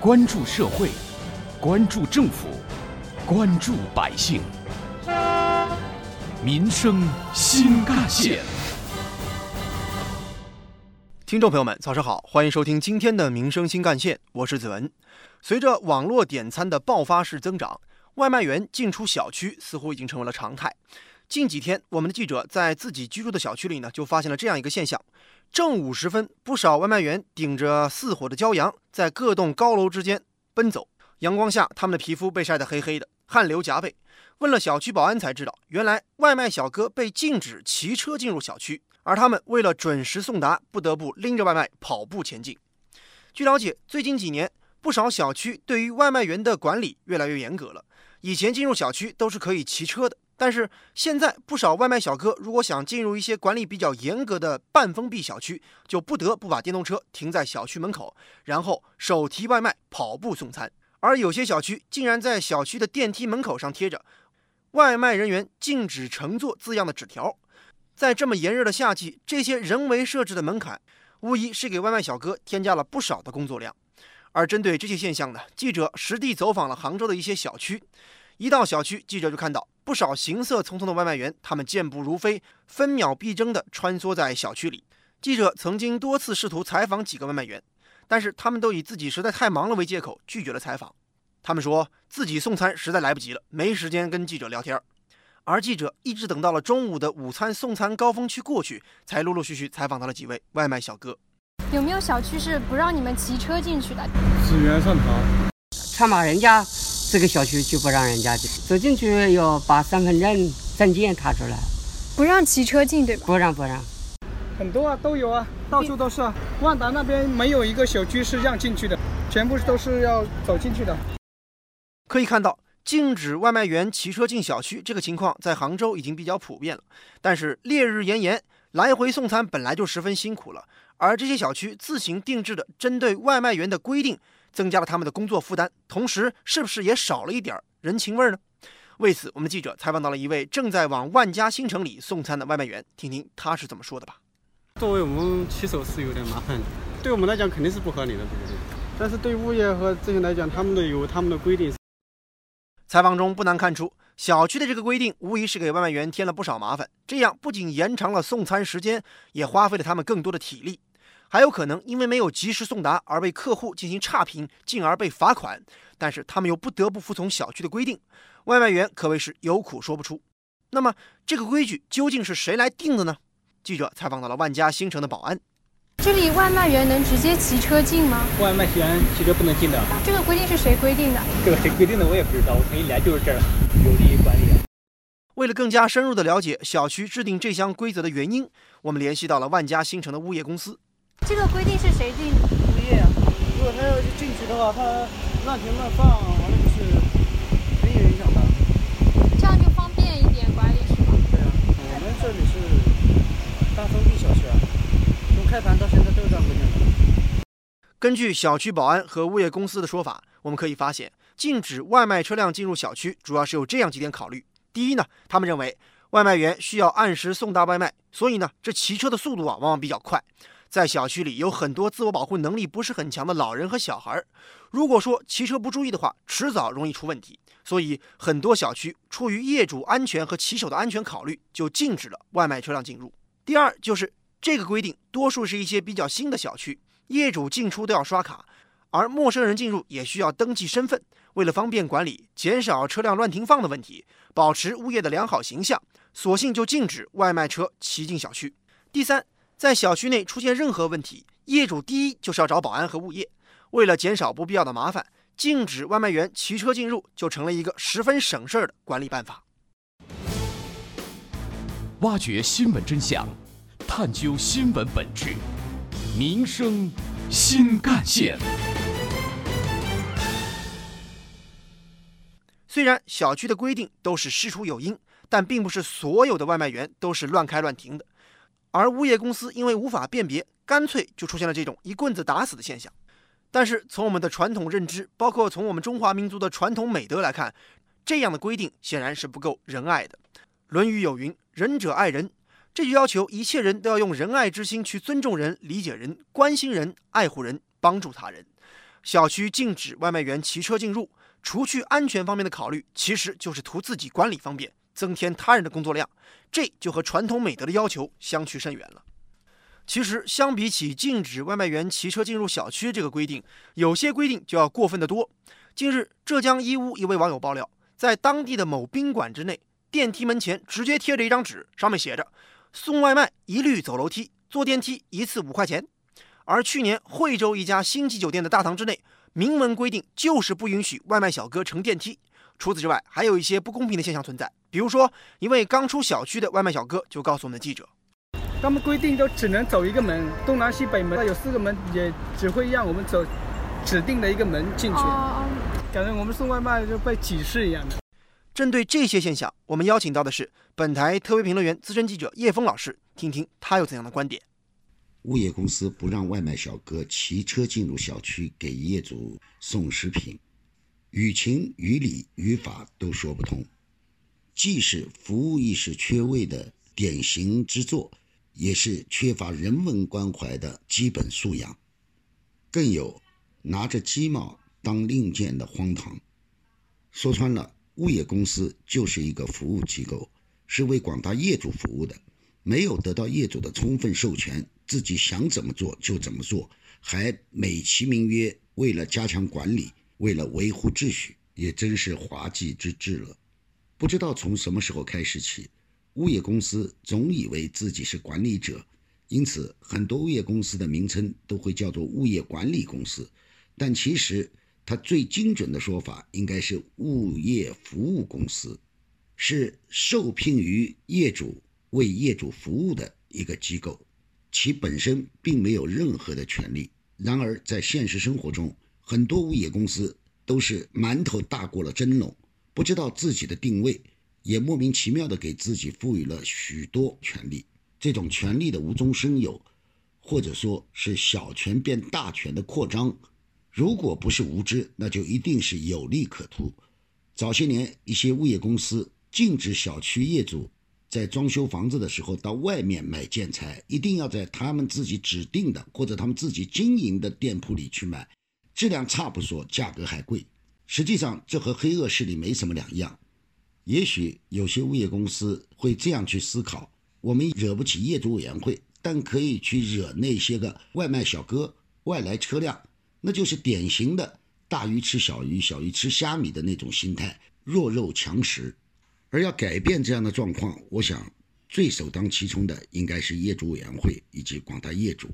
关注社会，关注政府，关注百姓，民生新干线。听众朋友们，早上好，欢迎收听今天的《民生新干线》，我是子文。随着网络点餐的爆发式增长，外卖员进出小区似乎已经成为了常态。近几天，我们的记者在自己居住的小区里呢，就发现了这样一个现象：正午时分，不少外卖员顶着似火的骄阳，在各栋高楼之间奔走。阳光下，他们的皮肤被晒得黑黑的，汗流浃背。问了小区保安才知道，原来外卖小哥被禁止骑车进入小区，而他们为了准时送达，不得不拎着外卖跑步前进。据了解，最近几年，不少小区对于外卖员的管理越来越严格了。以前进入小区都是可以骑车的。但是现在，不少外卖小哥如果想进入一些管理比较严格的半封闭小区，就不得不把电动车停在小区门口，然后手提外卖跑步送餐。而有些小区竟然在小区的电梯门口上贴着“外卖人员禁止乘坐”字样的纸条。在这么炎热的夏季，这些人为设置的门槛，无疑是给外卖小哥添加了不少的工作量。而针对这些现象呢，记者实地走访了杭州的一些小区。一到小区，记者就看到不少行色匆匆的外卖员，他们健步如飞，分秒必争地穿梭在小区里。记者曾经多次试图采访几个外卖员，但是他们都以自己实在太忙了为借口拒绝了采访。他们说自己送餐实在来不及了，没时间跟记者聊天。而记者一直等到了中午的午餐送餐高峰期过去，才陆陆续续采访到了几位外卖小哥。有没有小区是不让你们骑车进去的？自愿上堂，看嘛，人家。这个小区就不让人家进，走进去要把身份证证件拿出来，不让骑车进，对吧？不让不让，很多啊，都有啊，到处都是啊。万达那边没有一个小区是让进去的，全部都是要走进去的。可以看到，禁止外卖员骑车进小区这个情况在杭州已经比较普遍了。但是烈日炎炎，来回送餐本来就十分辛苦了，而这些小区自行定制的针对外卖员的规定。增加了他们的工作负担，同时是不是也少了一点人情味呢？为此，我们的记者采访到了一位正在往万家新城里送餐的外卖员，听听他是怎么说的吧。作为我们骑手是有点麻烦，对我们来讲肯定是不合理的，对不对？但是对物业和这些来讲，他们的有他们的规定。采访中不难看出，小区的这个规定无疑是给外卖员添了不少麻烦，这样不仅延长了送餐时间，也花费了他们更多的体力。还有可能因为没有及时送达而被客户进行差评，进而被罚款。但是他们又不得不服从小区的规定，外卖员可谓是有苦说不出。那么这个规矩究竟是谁来定的呢？记者采访到了万家新城的保安。这里外卖员能直接骑车进吗？外卖员骑车不能进的。这个规定是谁规定的？这个谁规定的我也不知道，我从一来就是这儿，有利于管理。为了更加深入的了解小区制定这项规则的原因，我们联系到了万家新城的物业公司。这个规定是谁定？物业。如果他要进去的话，他乱停乱放，完了就是很有影响的。这样就方便一点管理，是吗？对啊，我们这里是大丰地小区啊，从开盘到现在都是这样规定的。根据小区保安和物业公司的说法，我们可以发现，禁止外卖车辆进入小区，主要是有这样几点考虑。第一呢，他们认为外卖员需要按时送达外卖，所以呢，这骑车的速度啊，往往比较快。在小区里有很多自我保护能力不是很强的老人和小孩，如果说骑车不注意的话，迟早容易出问题。所以很多小区出于业主安全和骑手的安全考虑，就禁止了外卖车辆进入。第二就是这个规定，多数是一些比较新的小区，业主进出都要刷卡，而陌生人进入也需要登记身份。为了方便管理，减少车辆乱停放的问题，保持物业的良好形象，索性就禁止外卖车骑进小区。第三。在小区内出现任何问题，业主第一就是要找保安和物业。为了减少不必要的麻烦，禁止外卖员骑车进入就成了一个十分省事儿的管理办法。挖掘新闻真相，探究新闻本质，民生新干线。虽然小区的规定都是事出有因，但并不是所有的外卖员都是乱开乱停的。而物业公司因为无法辨别，干脆就出现了这种一棍子打死的现象。但是从我们的传统认知，包括从我们中华民族的传统美德来看，这样的规定显然是不够仁爱的。《论语》有云：“仁者爱人。”这就要求一切人都要用仁爱之心去尊重人、理解人、关心人、爱护人、帮助他人。小区禁止外卖员骑车进入，除去安全方面的考虑，其实就是图自己管理方便，增添他人的工作量，这就和传统美德的要求相去甚远了。其实，相比起禁止外卖员骑车进入小区这个规定，有些规定就要过分的多。近日，浙江义乌一位网友爆料，在当地的某宾馆之内，电梯门前直接贴着一张纸，上面写着：“送外卖一律走楼梯，坐电梯一次五块钱。”而去年，惠州一家星级酒店的大堂之内，明文规定就是不允许外卖小哥乘电梯。除此之外，还有一些不公平的现象存在。比如说，一位刚出小区的外卖小哥就告诉我们的记者。他们规定都只能走一个门，东南西北门有四个门，也只会让我们走指定的一个门进去，感觉我们送外卖就被歧视一样的。针对这些现象，我们邀请到的是本台特别评论员、资深记者叶峰老师，听听他有怎样的观点。物业公司不让外卖小哥骑车进入小区给业主送食品，于情于理于法都说不通，既是服务意识缺位的典型之作。也是缺乏人文关怀的基本素养，更有拿着鸡毛当令箭的荒唐。说穿了，物业公司就是一个服务机构，是为广大业主服务的。没有得到业主的充分授权，自己想怎么做就怎么做，还美其名曰为了加强管理，为了维护秩序，也真是滑稽之至了。不知道从什么时候开始起。物业公司总以为自己是管理者，因此很多物业公司的名称都会叫做物业管理公司，但其实它最精准的说法应该是物业服务公司，是受聘于业主为业主服务的一个机构，其本身并没有任何的权利。然而在现实生活中，很多物业公司都是馒头大过了蒸笼，不知道自己的定位。也莫名其妙的给自己赋予了许多权利，这种权利的无中生有，或者说是小权变大权的扩张，如果不是无知，那就一定是有利可图。早些年，一些物业公司禁止小区业主在装修房子的时候到外面买建材，一定要在他们自己指定的或者他们自己经营的店铺里去买，质量差不说，价格还贵。实际上，这和黑恶势力没什么两样。也许有些物业公司会这样去思考：我们惹不起业主委员会，但可以去惹那些个外卖小哥、外来车辆，那就是典型的大鱼吃小鱼、小鱼吃虾米的那种心态，弱肉强食。而要改变这样的状况，我想最首当其冲的应该是业主委员会以及广大业主，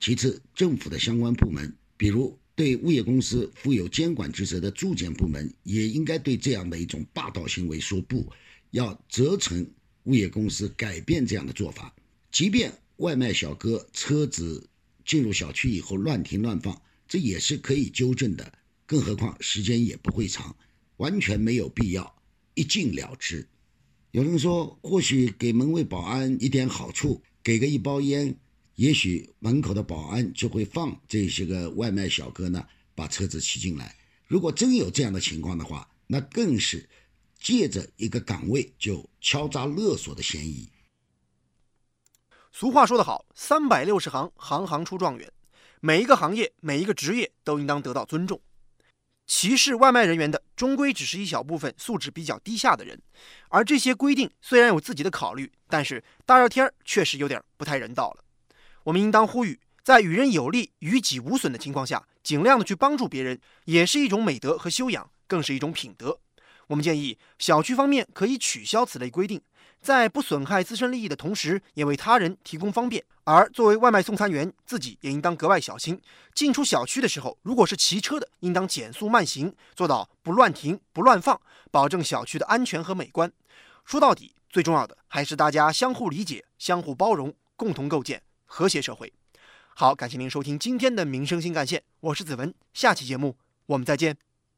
其次政府的相关部门，比如。对物业公司负有监管职责的住建部门，也应该对这样的一种霸道行为说不，要责成物业公司改变这样的做法。即便外卖小哥车子进入小区以后乱停乱放，这也是可以纠正的。更何况时间也不会长，完全没有必要一禁了之。有人说，或许给门卫保安一点好处，给个一包烟。也许门口的保安就会放这些个外卖小哥呢，把车子骑进来。如果真有这样的情况的话，那更是借着一个岗位就敲诈勒索的嫌疑。俗话说得好，三百六十行，行行出状元。每一个行业，每一个职业都应当得到尊重。歧视外卖人员的，终归只是一小部分素质比较低下的人。而这些规定虽然有自己的考虑，但是大热天儿确实有点不太人道了。我们应当呼吁，在与人有利、于己无损的情况下，尽量的去帮助别人，也是一种美德和修养，更是一种品德。我们建议小区方面可以取消此类规定，在不损害自身利益的同时，也为他人提供方便。而作为外卖送餐员，自己也应当格外小心，进出小区的时候，如果是骑车的，应当减速慢行，做到不乱停、不乱放，保证小区的安全和美观。说到底，最重要的还是大家相互理解、相互包容，共同构建。和谐社会，好，感谢您收听今天的民生新干线，我是子文，下期节目我们再见。